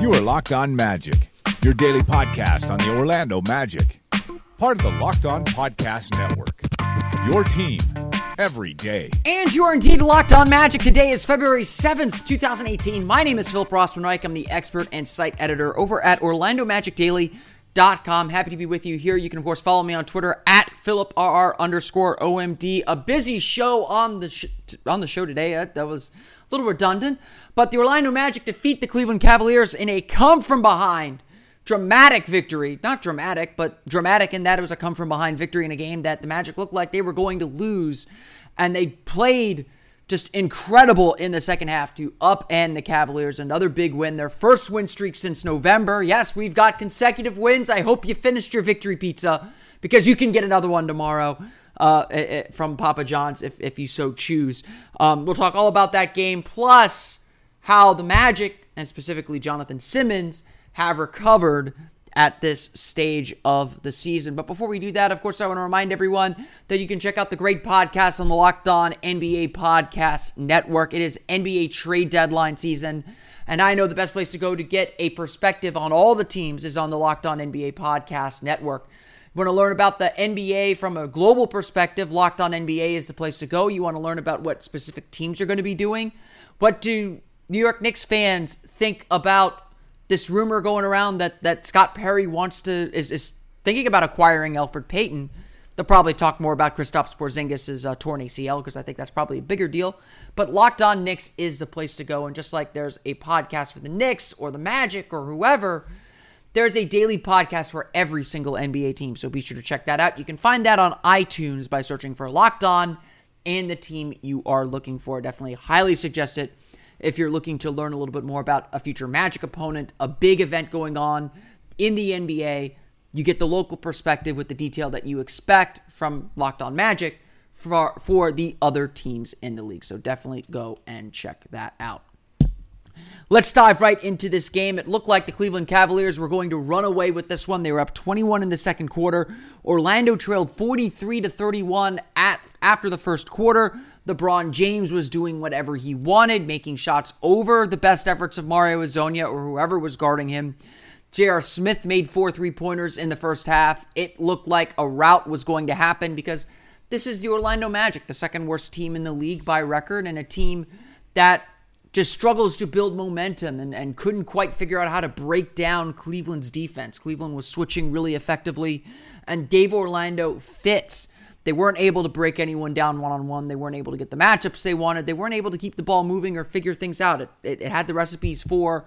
You are Locked On Magic, your daily podcast on the Orlando Magic, part of the Locked On Podcast Network. Your team every day. And you are indeed locked on magic. Today is February 7th, 2018. My name is Philip Rossman Reich. I'm the expert and site editor over at OrlandoMagicDaily.com. Happy to be with you here. You can, of course, follow me on Twitter at PhilipRR underscore OMD. A busy show on the, sh- on the show today. That, that was a little redundant. But the Orlando Magic defeat the Cleveland Cavaliers in a come from behind dramatic victory. Not dramatic, but dramatic in that it was a come from behind victory in a game that the Magic looked like they were going to lose. And they played just incredible in the second half to upend the Cavaliers. Another big win, their first win streak since November. Yes, we've got consecutive wins. I hope you finished your victory pizza because you can get another one tomorrow. Uh, eh, eh, from Papa John's, if, if you so choose. Um, we'll talk all about that game, plus how the Magic, and specifically Jonathon Simmons, have recovered at this stage of the season. But before we do that, of course, I want to remind everyone that you can check out the great podcast on the Locked On NBA Podcast Network. It is NBA trade deadline season. And I know the best place to go to get a perspective on all the teams is on the Locked On NBA Podcast Network. You want to learn about the NBA from a global perspective, Locked On NBA is the place to go. You want to learn about what specific teams are going to be doing. What do New York Knicks fans think about this rumor going around that that Scott Perry wants to is, is thinking about acquiring Elfrid Payton. They'll probably talk more about Kristaps Porzingis' uh, torn ACL because I think that's probably a bigger deal. But Locked On Knicks is the place to go. And just like there's a podcast for the Knicks or the Magic or whoever, there's a daily podcast for every single NBA team. So be sure to check that out. You can find that on iTunes by searching for Locked On and the team you are looking for. Definitely highly suggest it if you're looking to learn a little bit more about a future Magic opponent, a big event going on in the NBA. You get the local perspective with the detail that you expect from Locked On Magic for, for the other teams in the league. So definitely go and check that out. Let's dive right into this game. It looked like the Cleveland Cavaliers were going to run away with this one. They were up 21 in the second quarter. Orlando trailed 43 to 31 at after the first quarter. LeBron James was doing whatever he wanted, making shots over the best efforts of Mario Hezonja or whoever was guarding him. J.R. Smith made four three pointers in the first half. It looked like a rout was going to happen because this is the Orlando Magic, the second worst team in the league by record, and a team that just struggles to build momentum and, and couldn't quite figure out how to break down Cleveland's defense. Cleveland was switching really effectively and gave Orlando fits. They weren't able to break anyone down one on one. They weren't able to get the matchups they wanted. They weren't able to keep the ball moving or figure things out. It, it, it had the recipes for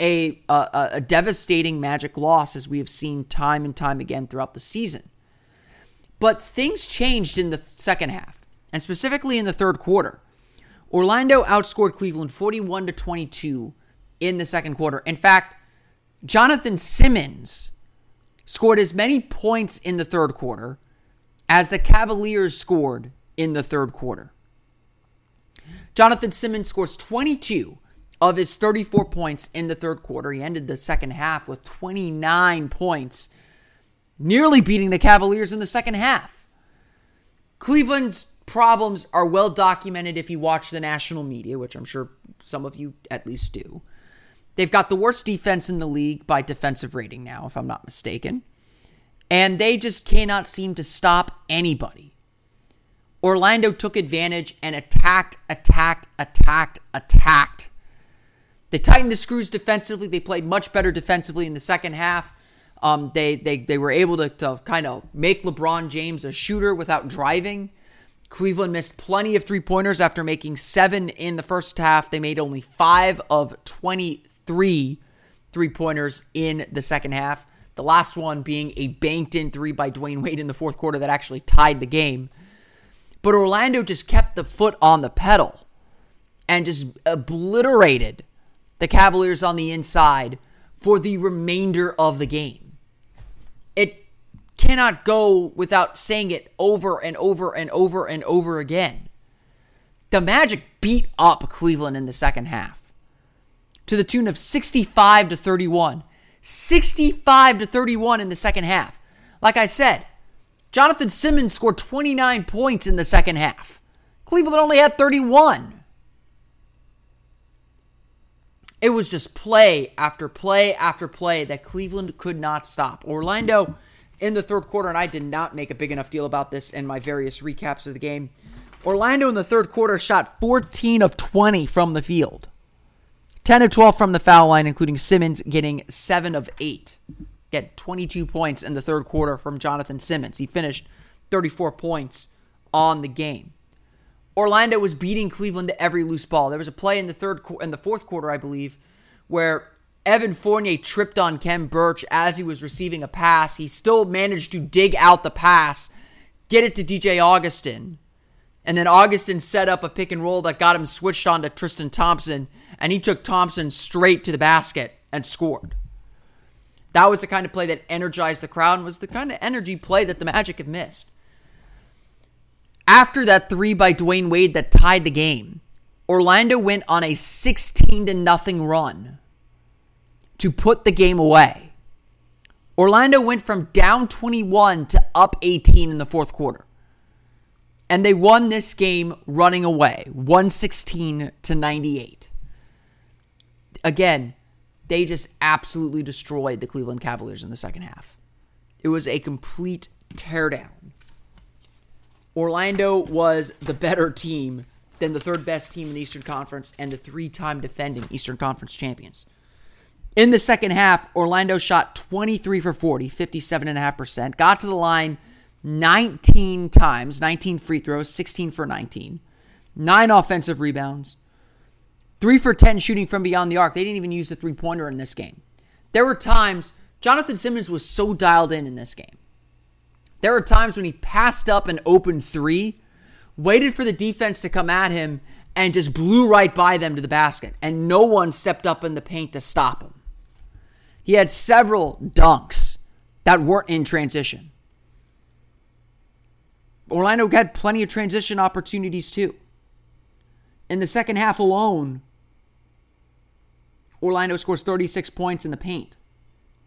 a, a, a devastating Magic loss, as we have seen time and time again throughout the season. But things changed in the second half, and specifically in the third quarter. Orlando outscored Cleveland 41 to 22 in the second quarter. In fact, Jonathon Simmons scored as many points in the third quarter as the Cavaliers scored in the third quarter. Jonathon Simmons scores 22 of his 34 points in the third quarter. He ended the second half with 29 points, nearly beating the Cavaliers in the second half. Cleveland's problems are well documented if you watch the national media, which I'm sure some of you at least do. They've got the worst defense in the league by defensive rating now, if I'm not mistaken. And they just cannot seem to stop anybody. Orlando took advantage and attacked, attacked, attacked, attacked. They tightened the screws defensively. They played much better defensively in the second half. Um, they, they, they were able to, to kind of make LeBron James a shooter without driving. Cleveland missed plenty of three pointers after making seven in the first half. They made only five of 23 three pointers in the second half. The last one being a banked in three by Dwyane Wade in the fourth quarter that actually tied the game. But Orlando just kept the foot on the pedal. and just obliterated the Cavaliers on the inside for the remainder of the game. It cannot go without saying it over and over and over and over again. The Magic beat up Cleveland in the second half to the tune of 65 to 31. 65 to 31 in the second half. Like I said, Jonathon Simmons scored 29 points in the second half. Cleveland only had 31. It was just play after play after play that Cleveland could not stop. Orlando in the third quarter, and I did not make a big enough deal about this in my various recaps of the game. Orlando in the third quarter shot 14 of 20 from the field. 10 of 12 from the foul line, including Simmons getting 7 of 8. Get 22 points in the third quarter from Jonathon Simmons. He finished 34 points on the game. Orlando was beating Cleveland to every loose ball. There was a play in the third in the fourth quarter, I believe, where Evan Fournier tripped on Khem Birch as he was receiving a pass. He still managed to dig out the pass, get it to DJ Augustin, and then Augustin set up a pick and roll that got him switched on to Tristan Thompson and he took Thompson straight to the basket and scored. That was the kind of play that energized the crowd and was the kind of energy play that the Magic have missed. After that three by Dwyane Wade that tied the game, Orlando went on a 16 to nothing run to put the game away. Orlando went from down 21 to up 18 in the fourth quarter. And they won this game running away, 116 to 98 again, they just absolutely destroyed the Cleveland Cavaliers in the second half. It was a complete teardown. Orlando was the better team than the third best team in the Eastern Conference and the three time defending Eastern Conference champions. In the second half, Orlando shot 23 for 40, 57.5%, got to the line 19 times, 19 free throws, 16 for 19, nine offensive rebounds, Three for 10 shooting from beyond the arc. They didn't even use the three pointer in this game. There were times Jonathon Simmons was so dialed in in this game. There were times when he passed up an open three, waited for the defense to come at him, and just blew right by them to the basket. And no one stepped up in the paint to stop him. He had several dunks that weren't in transition. Orlando had plenty of transition opportunities too. In the second half alone, Orlando scores 36 points in the paint.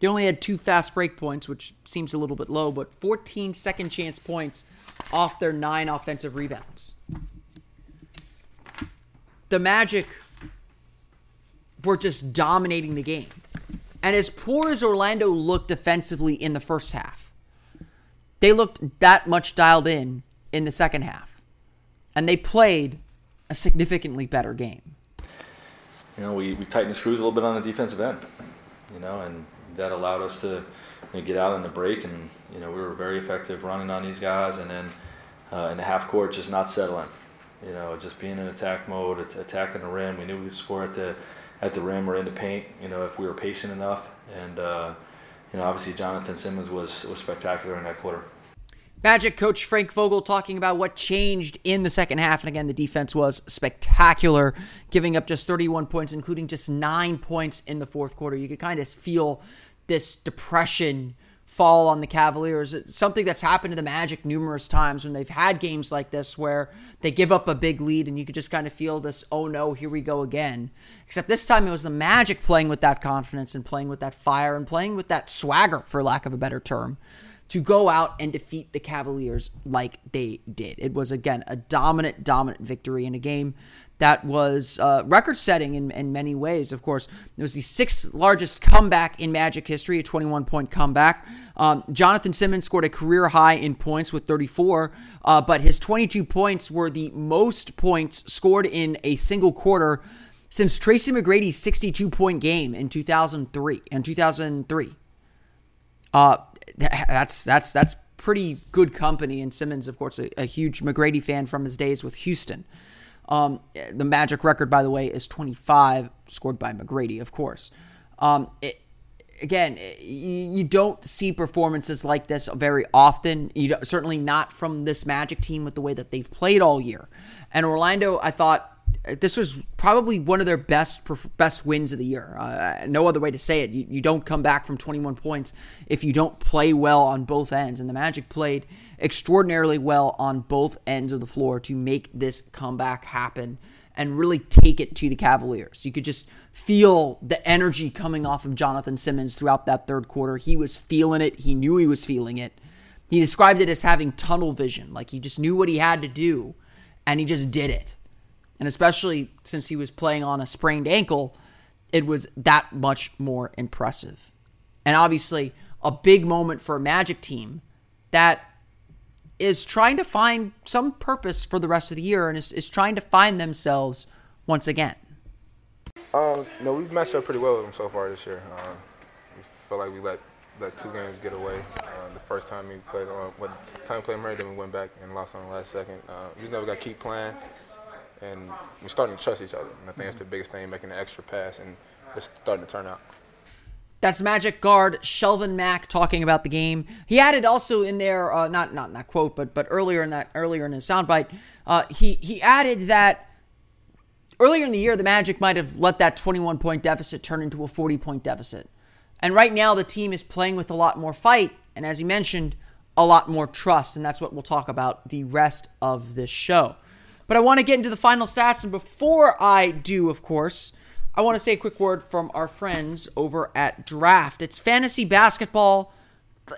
They only had two fast break points, which seems a little bit low, but 14 second chance points off their nine offensive rebounds. The Magic were just dominating the game. And as poor as Orlando looked defensively in the first half, they looked that much dialed in in the second half. And they played a significantly better game you know, we, we tightened the screws a little bit on the defensive end, you know, and that allowed us to you know, get out in the break, and you know, we were very effective running on these guys, and then uh, in the half court, just not settling, you know, just being in attack mode, attacking the rim. We knew we could score at the at the rim or in the paint, you know, if we were patient enough, and uh, you know, obviously Jonathon Simmons was was spectacular in that quarter. Magic coach Frank Vogel talking about what changed in the second half. And again, the defense was spectacular, giving up just 31 points, including just nine points in the fourth quarter. You could kind of feel this depression fall on the Cavaliers. It's something that's happened to the Magic numerous times when they've had games like this where they give up a big lead and you could just kind of feel this, oh no, here we go again. Except this time it was the Magic playing with that confidence and playing with that fire and playing with that swagger, for lack of a better term to go out and defeat the Cavaliers like they did. It was, again, a dominant, dominant victory in a game that was uh, record setting in, in many ways, of course. It was the sixth largest comeback in Magic history, a 21 point comeback. Um, Jonathon Simmons scored a career high in points with 34, uh, but his 22 points were the most points scored in a single quarter since Tracy McGrady's 62 point game in 2003 and 2003. Uh, that's that's that's pretty good company. And Simmons, of course, a, a huge McGrady fan from his days with Houston. Um, the Magic record, by the way, is 25, scored by McGrady, of course. Um, it, again, you don't see performances like this very often. You certainly not from this Magic team with the way that they've played all year. And Orlando, I thought, this was probably one of their best best wins of the year. Uh, no other way to say it. You, you don't come back from 21 points if you don't play well on both ends. And the Magic played extraordinarily well on both ends of the floor to make this comeback happen and really take it to the Cavaliers. You could just feel the energy coming off of Jonathon Simmons throughout that third quarter. He was feeling it. He knew he was feeling it. He described it as having tunnel vision, like he just knew what he had to do and he just did it. And especially since he was playing on a sprained ankle, it was that much more impressive. And obviously, a big moment for a Magic team that is trying to find some purpose for the rest of the year and is, is trying to find themselves once again. Um, no, we've matched up pretty well with them so far this year. Uh, we feel like we let let two games get away. Uh, the first time we played on, what time we played Murray, then we went back and lost on the last second. Uh, we just never got to keep playing and we're starting to trust each other. And I think that's the biggest thing, making the extra pass, and it's starting to turn out. That's Magic guard Shelvin Mack talking about the game. He added also in there, uh, not not in that quote, but but earlier in that earlier in his soundbite, uh, he he added that earlier in the year the Magic might have let that 21 point deficit turn into a 40 point deficit, and right now the team is playing with a lot more fight, and as he mentioned, a lot more trust, and that's what we'll talk about the rest of this show. But I want to get into the final stats. And before I do, of course, I want to say a quick word from our friends over at Draft. It's fantasy basketball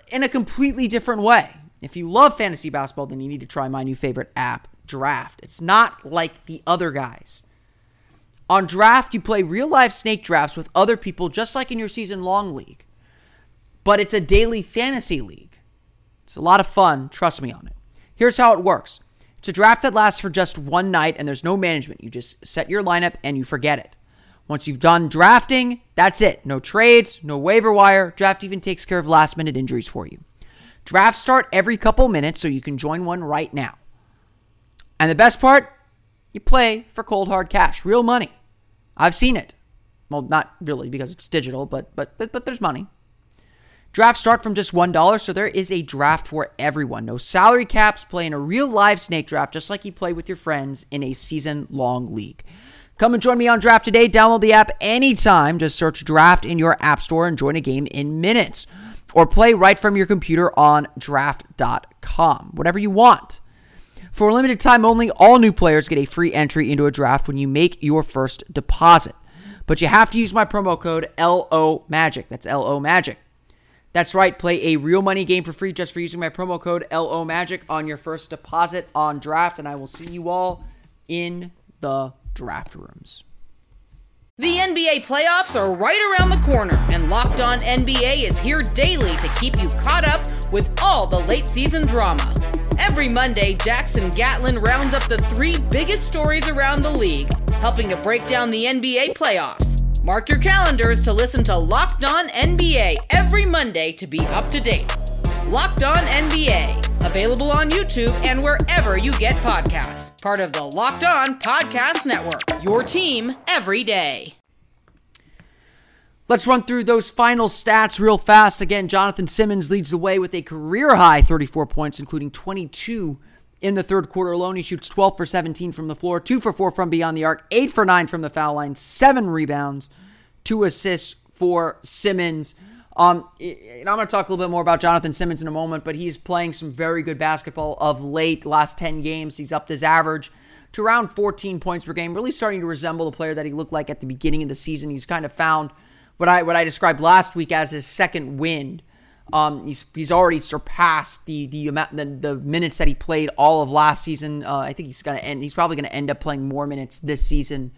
in a completely different way. If you love fantasy basketball, then you need to try my new favorite app, Draft. It's not like the other guys. On Draft, you play real life snake drafts with other people, just like in your season long league. But it's a daily fantasy league. It's a lot of fun. Trust me on it. Here's how it works it's a draft that lasts for just one night and there's no management. You just set your lineup and you forget it. Once you've done drafting, that's it. No trades, no waiver wire. Draft even takes care of last minute injuries for you. Drafts start every couple minutes, so you can join one right now. And the best part, you play for cold hard cash, real money. I've seen it. Well, not really because it's digital, but but but, but there's money. Drafts start from just $1, so there is a draft for everyone. No salary caps, play in a real live snake draft just like you play with your friends in a season long league. Come and join me on Draft today. Download the app anytime. Just search Draft in your app store and join a game in minutes. Or play right from your computer on draft.com. Whatever you want. For a limited time only, all new players get a free entry into a draft when you make your first deposit. But you have to use my promo code LO Magic. That's LO Magic. That's right, play a real money game for free just for using my promo code LO Magic on your first deposit on draft, and I will see you all in the draft rooms. The NBA playoffs are right around the corner, and Locked On NBA is here daily to keep you caught up with all the late season drama. Every Monday, Jackson Gatlin rounds up the three biggest stories around the league, helping to break down the NBA playoffs. Mark your calendars to listen to Locked On NBA every Monday to be up to date. Locked On NBA, available on YouTube and wherever you get podcasts. Part of the Locked On Podcast Network, your team every day. Let's run through those final stats real fast. Again, Jonathon Simmons leads the way with a career high 34 points, including 22 in the third quarter alone. He shoots 12 for 17 from the floor, 2 for 4 from beyond the arc, 8 for 9 from the foul line, 7 rebounds, 2 assists for Simmons. Um, and I'm going to talk a little bit more about Jonathon Simmons in a moment, but he's playing some very good basketball of late. Last 10 games, he's upped his average to around 14 points per game, really starting to resemble the player that he looked like at the beginning of the season. He's kind of found what I what I described last week as his second wind um, he's he's already surpassed the the amount the, the minutes that he played all of last season. Uh, I think he's gonna end. He's probably gonna end up playing more minutes this season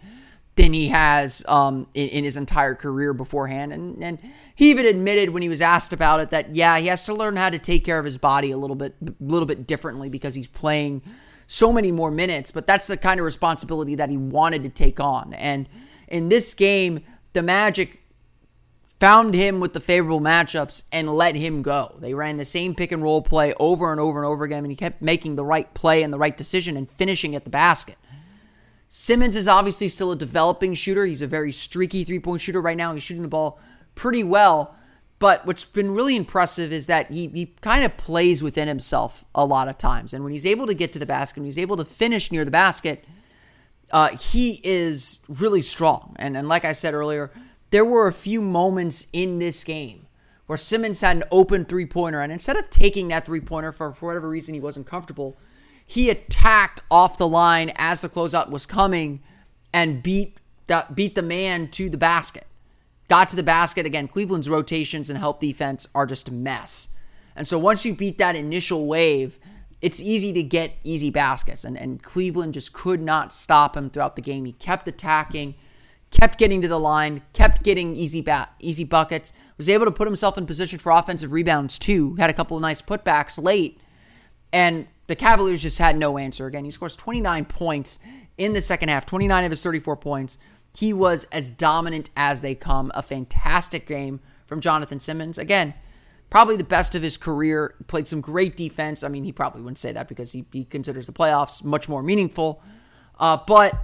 than he has um, in, in his entire career beforehand. And and he even admitted when he was asked about it that yeah, he has to learn how to take care of his body a little bit a little bit differently because he's playing so many more minutes. But that's the kind of responsibility that he wanted to take on. And in this game, the Magic found him with the favorable matchups and let him go. They ran the same pick and roll play over and over and over again, and he kept making the right play and the right decision and finishing at the basket. Simmons is obviously still a developing shooter. He's a very streaky three point shooter right now. He's shooting the ball pretty well. But what's been really impressive is that he, he kind of plays within himself a lot of times. And when he's able to get to the basket, when he's able to finish near the basket, uh, he is really strong. And, and like I said earlier, there were a few moments in this game where Simmons had an open three pointer, and instead of taking that three pointer for, whatever reason he wasn't comfortable, he attacked off the line as the closeout was coming and beat the, beat the man to the basket. Got to the basket again. Cleveland's rotations and help defense are just a mess. And so once you beat that initial wave, it's easy to get easy baskets. And, and Cleveland just could not stop him throughout the game. He kept attacking, kept getting to the line, kept getting easy easy buckets, was able to put himself in position for offensive rebounds too. Had a couple of nice putbacks late. And the Cavaliers just had no answer. Again, he scores 29 points in the second half, 29 of his 34 points. He was as dominant as they come. A fantastic game from Jonathon Simmons. Again, probably the best of his career. Played some great defense. I mean, he probably wouldn't say that because he, he considers the playoffs much more meaningful. Uh, but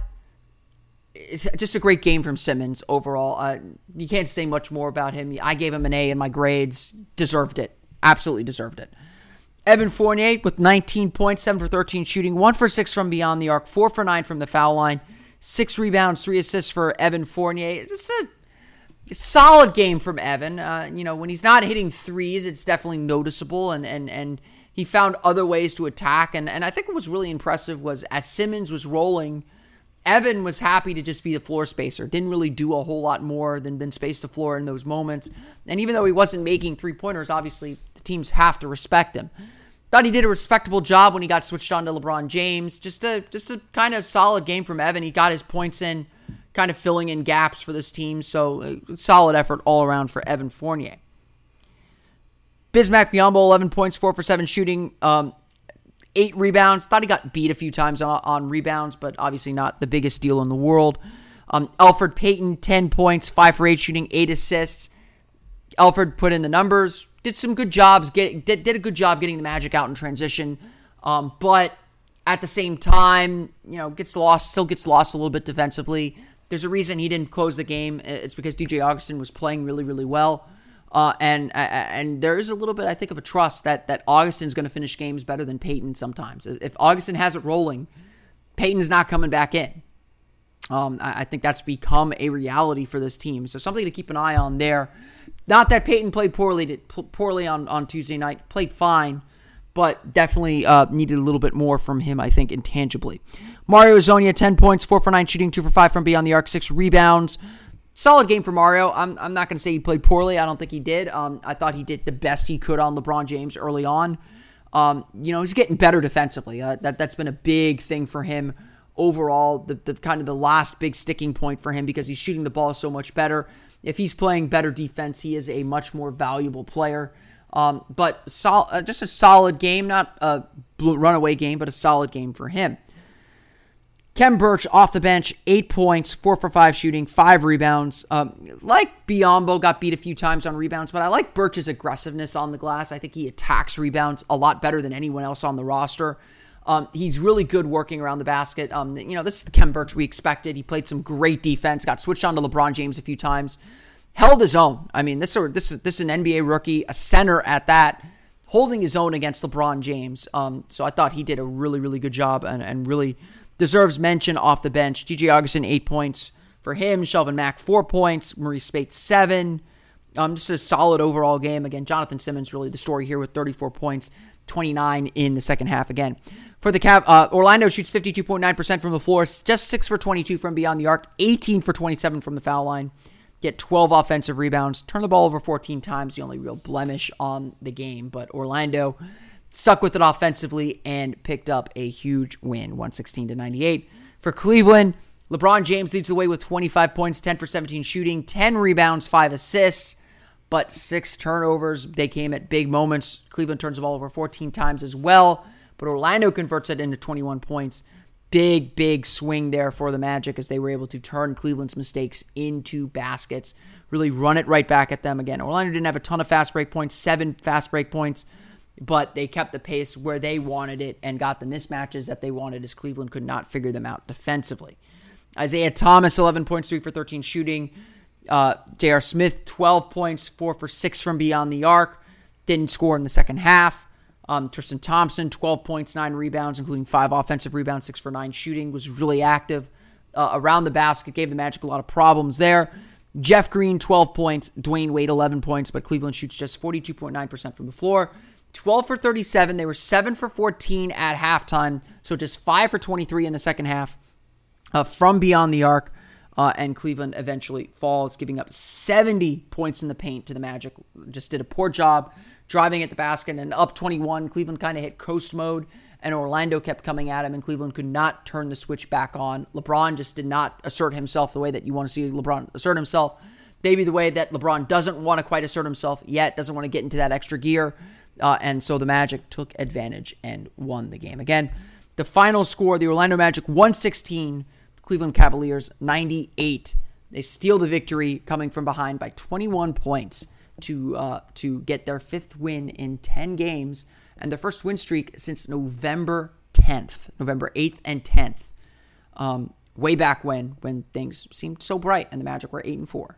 just a great game from Simmons overall. Uh, you can't say much more about him. I gave him an A in my grades. Deserved it. Absolutely deserved it. Evan Fournier with 19 points, 7 for 13 shooting, 1 for 6 from beyond the arc, 4 for 9 from the foul line, 6 rebounds, 3 assists for Evan Fournier. Just a solid game from Evan. Uh, you know, when he's not hitting threes, it's definitely noticeable, and and and he found other ways to attack. And and I think what was really impressive was as Simmons was rolling, Evan was happy to just be the floor spacer. Didn't really do a whole lot more than than space the floor in those moments. And even though he wasn't making three pointers, obviously the teams have to respect him. Thought he did a respectable job when he got switched on to LeBron James. Just a just a kind of solid game from Evan. He got his points in kind of filling in gaps for this team. So uh, solid effort all around for Evan Fournier. Bismack Biyombo, 11 points, 4 for 7 shooting, um, 8 rebounds. Thought he got beat a few times on, on rebounds, but obviously not the biggest deal in the world. Um, Elfrid Payton, 10 points, 5 for 8 shooting, 8 assists. Elfrid put in the numbers, did some good jobs, get, did, did a good job getting the Magic out in transition, um, but at the same time, you know, gets lost, still gets lost a little bit defensively. There's a reason he didn't close the game. It's because DJ Augustin was playing really, really well. Uh, and and there is a little bit, I think, of a trust that that Augustin's going to finish games better than Payton sometimes. If Augustin has it rolling, Payton's not coming back in. Um, I, I think that's become a reality for this team. So something to keep an eye on there. Not that Payton played poorly poorly on, on Tuesday night, played fine, but definitely uh, needed a little bit more from him, I think, intangibly. Mario Hezonja, 10 points, 4 for 9 shooting, 2 for 5 from beyond the arc, 6 rebounds. Solid game for Mario. I'm, I'm not going to say he played poorly. I don't think he did. Um, I thought he did the best he could on LeBron James early on. Um, you know, he's getting better defensively. Uh, that, that's been a big thing for him overall. The, the kind of the last big sticking point for him because he's shooting the ball so much better. If he's playing better defense, he is a much more valuable player. Um, but sol- uh, just a solid game, not a runaway game, but a solid game for him. Khem Birch off the bench, eight points, four for five shooting, five rebounds. Um, like Biyombo got beat a few times on rebounds, but I like Birch's aggressiveness on the glass. I think he attacks rebounds a lot better than anyone else on the roster. Um, he's really good working around the basket. Um, you know, this is the Khem Birch we expected. He played some great defense, got switched on to LeBron James a few times, held his own. I mean, this is this is this is an NBA rookie, a center at that, holding his own against LeBron James. Um, so I thought he did a really really good job and, and really deserves mention off the bench. DJ Augustin, eight points for him. Shelvin Mack, four points. Marreese Speights, seven. Um, just a solid overall game. Again, Jonathon Simmons really the story here with 34 points, 29 in the second half. Again, for the Cav, uh, Orlando shoots 52.9% from the floor, just 6 for 22 from beyond the arc, 18 for 27 from the foul line. Get 12 offensive rebounds, turn the ball over 14 times, the only real blemish on the game. But Orlando stuck with it offensively and picked up a huge win, 116 to 98. For Cleveland, LeBron James leads the way with 25 points, 10 for 17 shooting, 10 rebounds, 5 assists, but 6 turnovers. They came at big moments. Cleveland turns the ball over 14 times as well, but Orlando converts it into 21 points. Big, big swing there for the Magic as they were able to turn Cleveland's mistakes into baskets, really run it right back at them again. Orlando didn't have a ton of fast break points, seven fast break points but they kept the pace where they wanted it and got the mismatches that they wanted as Cleveland could not figure them out defensively. Isaiah Thomas, 11 points, 3 for 13 shooting. Uh, J.R. Smith, 12 points, 4 for 6 from beyond the arc. Didn't score in the second half. Um, Tristan Thompson, 12 points, 9 rebounds, including 5 offensive rebounds, 6 for 9 shooting. Was really active. uh, around the basket, gave the Magic a lot of problems there. Jeff Green, 12 points. Dwyane Wade, 11 points, but Cleveland shoots just 42.9% from the floor. 12 for 37. They were 7 for 14 at halftime, so just 5 for 23 in the second half uh, from beyond the arc. Uh, and Cleveland eventually falls, giving up 70 points in the paint to the Magic. Just did a poor job driving at the basket and up 21. Cleveland kind of hit coast mode, and Orlando kept coming at him, and Cleveland could not turn the switch back on. LeBron just did not assert himself the way that you want to see LeBron assert himself. Maybe the way that LeBron doesn't want to quite assert himself yet, doesn't want to get into that extra gear. Uh, and so the Magic took advantage and won the game. Again, the final score the Orlando Magic 116, Cleveland Cavaliers 98. They steal the victory coming from behind by 21 points to uh, to get their fifth win in 10 games and their first win streak since November 10th, November 8th and 10th. Um, way back when when things seemed so bright and the Magic were 8 and 4.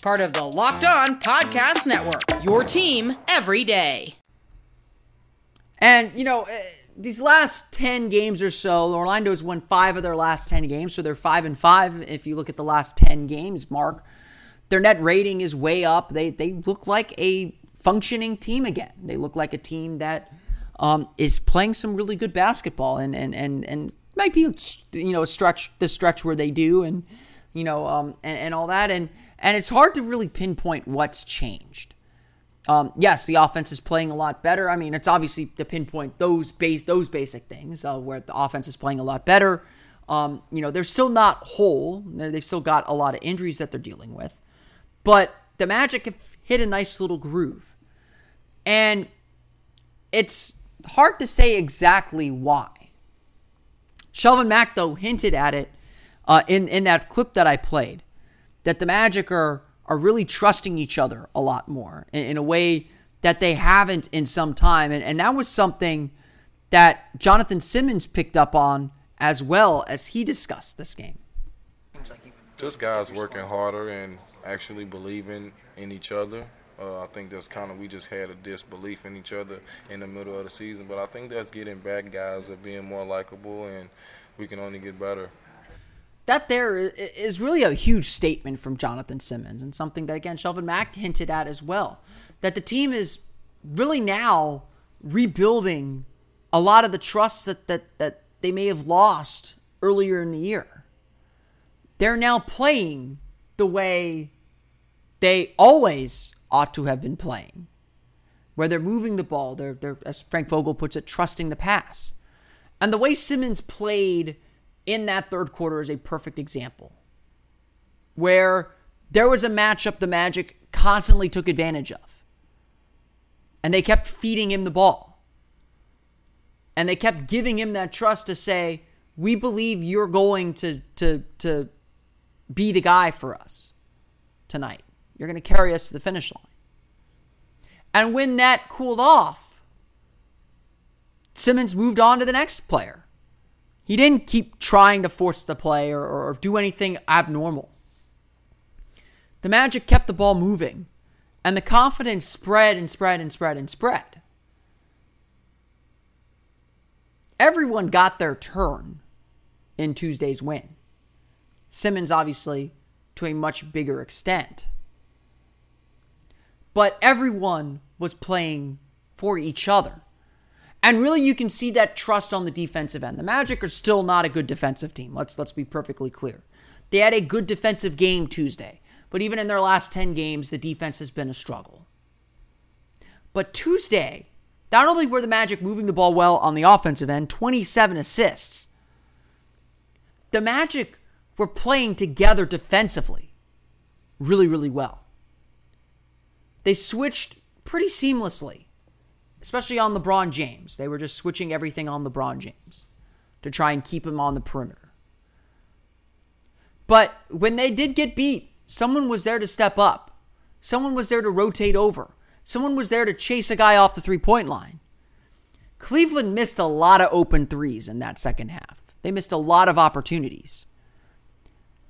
Part of the Locked On Podcast Network, your team every day. And, you know, eh, these last 10 games or so, Orlando's won five of their last 10 games. So they're five and five if you look at the last 10 games, Mark. Their net rating is way up. They, they look like a functioning team again. They look like a team that um, is playing some really good basketball and and and and might be you know a stretch the stretch where they do and you know um, and and all that and and it's hard to really pinpoint what's changed. Um, yes, the offense is playing a lot better. I mean, it's obviously to pinpoint those base those basic things uh, where the offense is playing a lot better. Um, you know, they're still not whole. They've still got a lot of injuries that they're dealing with, but the Magic have hit a nice little groove. And it's hard to say exactly why. Shelvin Mack, though, hinted at it uh, in, in that clip that I played that the Magic are, are really trusting each other a lot more in, in a way that they haven't in some time. And, and that was something that Jonathon Simmons picked up on as well as he discussed this game. Just guys working harder and actually believing in each other uh, I think that's kind of we just had a disbelief in each other in the middle of the season, but I think that's getting back. Guys are being more likable, and we can only get better. That there is really a huge statement from Jonathon Simmons, and something that again Shelvin Mack hinted at as well. That the team is really now rebuilding a lot of the trust that that that they may have lost earlier in the year. They're now playing the way they always ought to have been playing, where they're moving the ball, they're, they're as Frank Vogel puts it, trusting the pass. And the way Simmons played in that third quarter is a perfect example, where there was a matchup the Magic constantly took advantage of. And they kept feeding him the ball. And they kept giving him that trust to say, we believe you're going to, to, to be the guy for us tonight. You're going to carry us to the finish line. And when that cooled off, Simmons moved on to the next player. He didn't keep trying to force the play or, or do anything abnormal. The Magic kept the ball moving, and the confidence spread and spread and spread and spread. Everyone got their turn in Tuesday's win. Simmons, obviously, to a much bigger extent but everyone was playing for each other. And really you can see that trust on the defensive end. The Magic are still not a good defensive team. Let's let's be perfectly clear. They had a good defensive game Tuesday, but even in their last 10 games the defense has been a struggle. But Tuesday, not only were the Magic moving the ball well on the offensive end, 27 assists. The Magic were playing together defensively really really well they switched pretty seamlessly, especially on LeBron James. They were just switching everything on LeBron James to try and keep him on the perimeter. But when they did get beat Someone was there to step up. Someone was there to rotate over. Someone was there to chase a guy off the three point line. Cleveland missed a lot of open threes in that second half. They missed a lot of opportunities.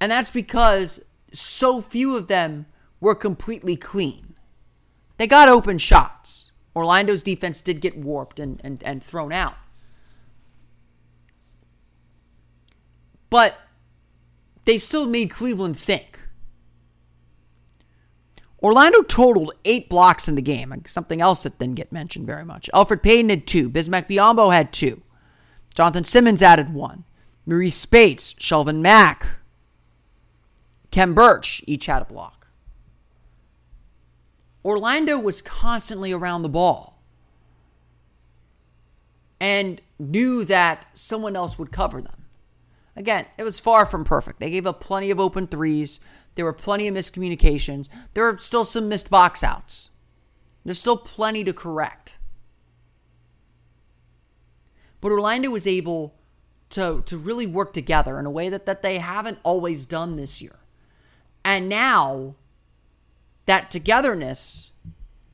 And that's because so few of them were completely clean. They got open shots. Orlando's defense did get warped and, and, and thrown out. But they still made Cleveland think. Orlando totaled eight blocks in the game, something else that didn't get mentioned very much. Elfrid Payton had two. Bismack Biyombo had two. Jonathon Simmons added one. Marreese Speights, Shelvin Mack, Khem Birch each had a block. Orlando was constantly around the ball and knew that someone else would cover them. Again, it was far from perfect. They gave up plenty of open threes. There were plenty of miscommunications. There are still some missed box outs. There's still plenty to correct. But Orlando was able to, to really work together in a way that, that they haven't always done this year. And now that togetherness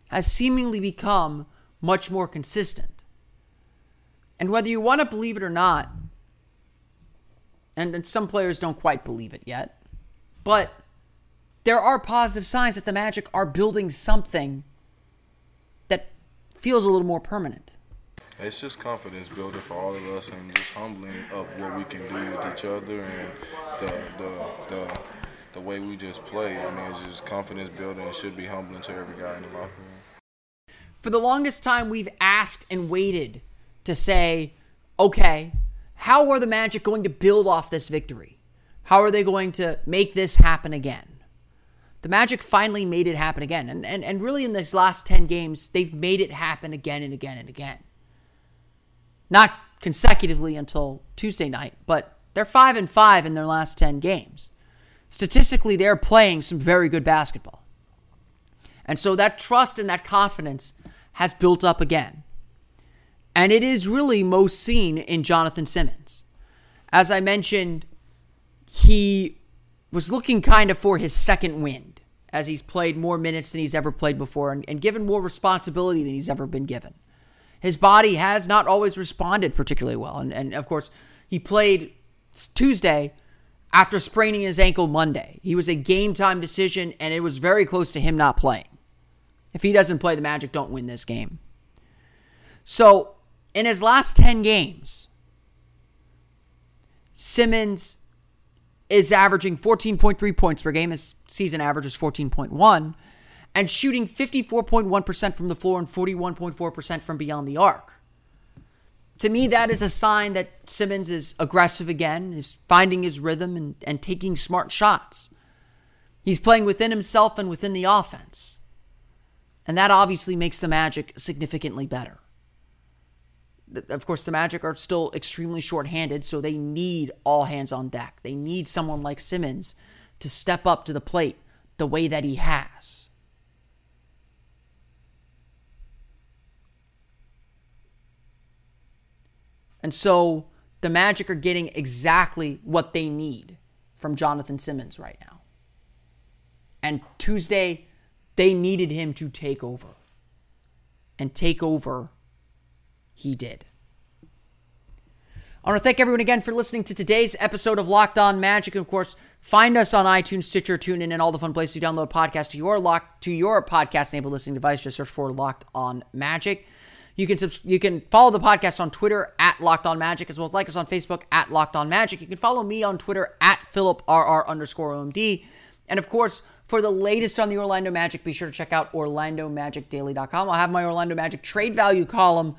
has seemingly become much more consistent. And whether you want to believe it or not, and, and some players don't quite believe it yet, but there are positive signs that the Magic are building something that feels a little more permanent. It's just confidence building for all of us and just humbling of what we can do with each other and the the the, the way we just play. I mean, it's just confidence building. It should be humbling to every guy in the locker room. For the longest time, we've asked and waited to say, okay, how are the Magic going to build off this victory? How are they going to make this happen again? The Magic finally made it happen again. And, and, and really, in these last 10 games, they've made it happen again and again and again. Not consecutively until Tuesday night, but they're 5 and 5 in their last 10 games. Statistically, they're playing some very good basketball. And so that trust and that confidence has built up again. And it is really most seen in Jonathon Simmons. As I mentioned, he was looking kind of for his second wind as he's played more minutes than he's ever played before and, and given more responsibility than he's ever been given. His body has not always responded particularly well. And, and of course, he played Tuesday after spraining his ankle Monday. He was a game time decision, and it was very close to him not playing. If he doesn't play, the Magic don't win this game. So in his last 10 games, Simmons is averaging 14.3 points per game. His season average is 14.1 and shooting 54.1% from the floor and 41.4% from beyond the arc. To me, that is a sign that Simmons is aggressive again, is finding his rhythm and, and taking smart shots. He's playing within himself and within the offense. And that obviously makes the Magic significantly better of course, the Magic are still extremely short-handed, so they need all hands on deck. They need someone like Simmons to step up to the plate the way that he has. And so the Magic are getting exactly what they need from Jonathon Simmons right now. And Tuesday, they needed him to take over. And take over he did. I want to thank everyone again for listening to today's episode of Locked On Magic. Of course, find us on iTunes, Stitcher, TuneIn, and all the fun places you download podcasts to your lock to your podcast-enabled listening device. Just search for Locked On Magic. You can subs- you can follow the podcast on Twitter at Locked On Magic, as well as like us on Facebook at Locked On Magic. You can follow me on Twitter at PhilipRR underscore OMD. And of course, for the latest on the Orlando Magic, be sure to check out OrlandoMagicDaily.com. I'll have my Orlando Magic trade value column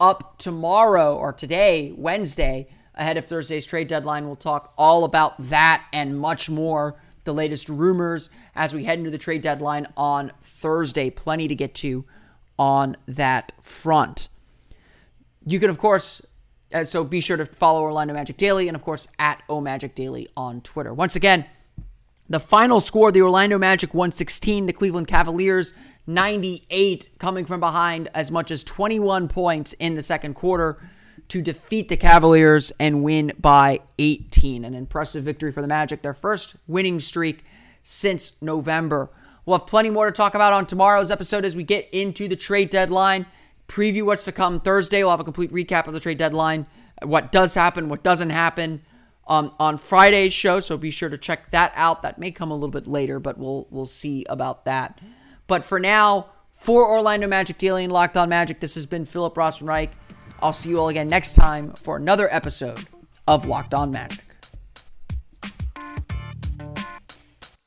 up tomorrow or today, Wednesday, ahead of Thursday's trade deadline. We'll talk all about that and much more. The latest rumors as we head into the trade deadline on Thursday. Plenty to get to on that front. You can, of course, uh, so be sure to follow Orlando Magic Daily and, of course, at Magic Daily on Twitter. Once again, the final score the Orlando Magic 116, the Cleveland Cavaliers 98 coming from behind as much as 21 points in the second quarter to defeat the Cavaliers and win by 18. An impressive victory for the Magic, their first winning streak since November. We'll have plenty more to talk about on tomorrow's episode as we get into the trade deadline, preview what's to come Thursday. We'll have a complete recap of the trade deadline, what does happen, what doesn't happen um, on Friday's show. So be sure to check that out. That may come a little bit later, but we'll we'll see about that. But for now, for Orlando Magic Daily and Locked On Magic, this has been Philip Rossman-Reich. I'll see you all again next time for another episode of Locked On Magic.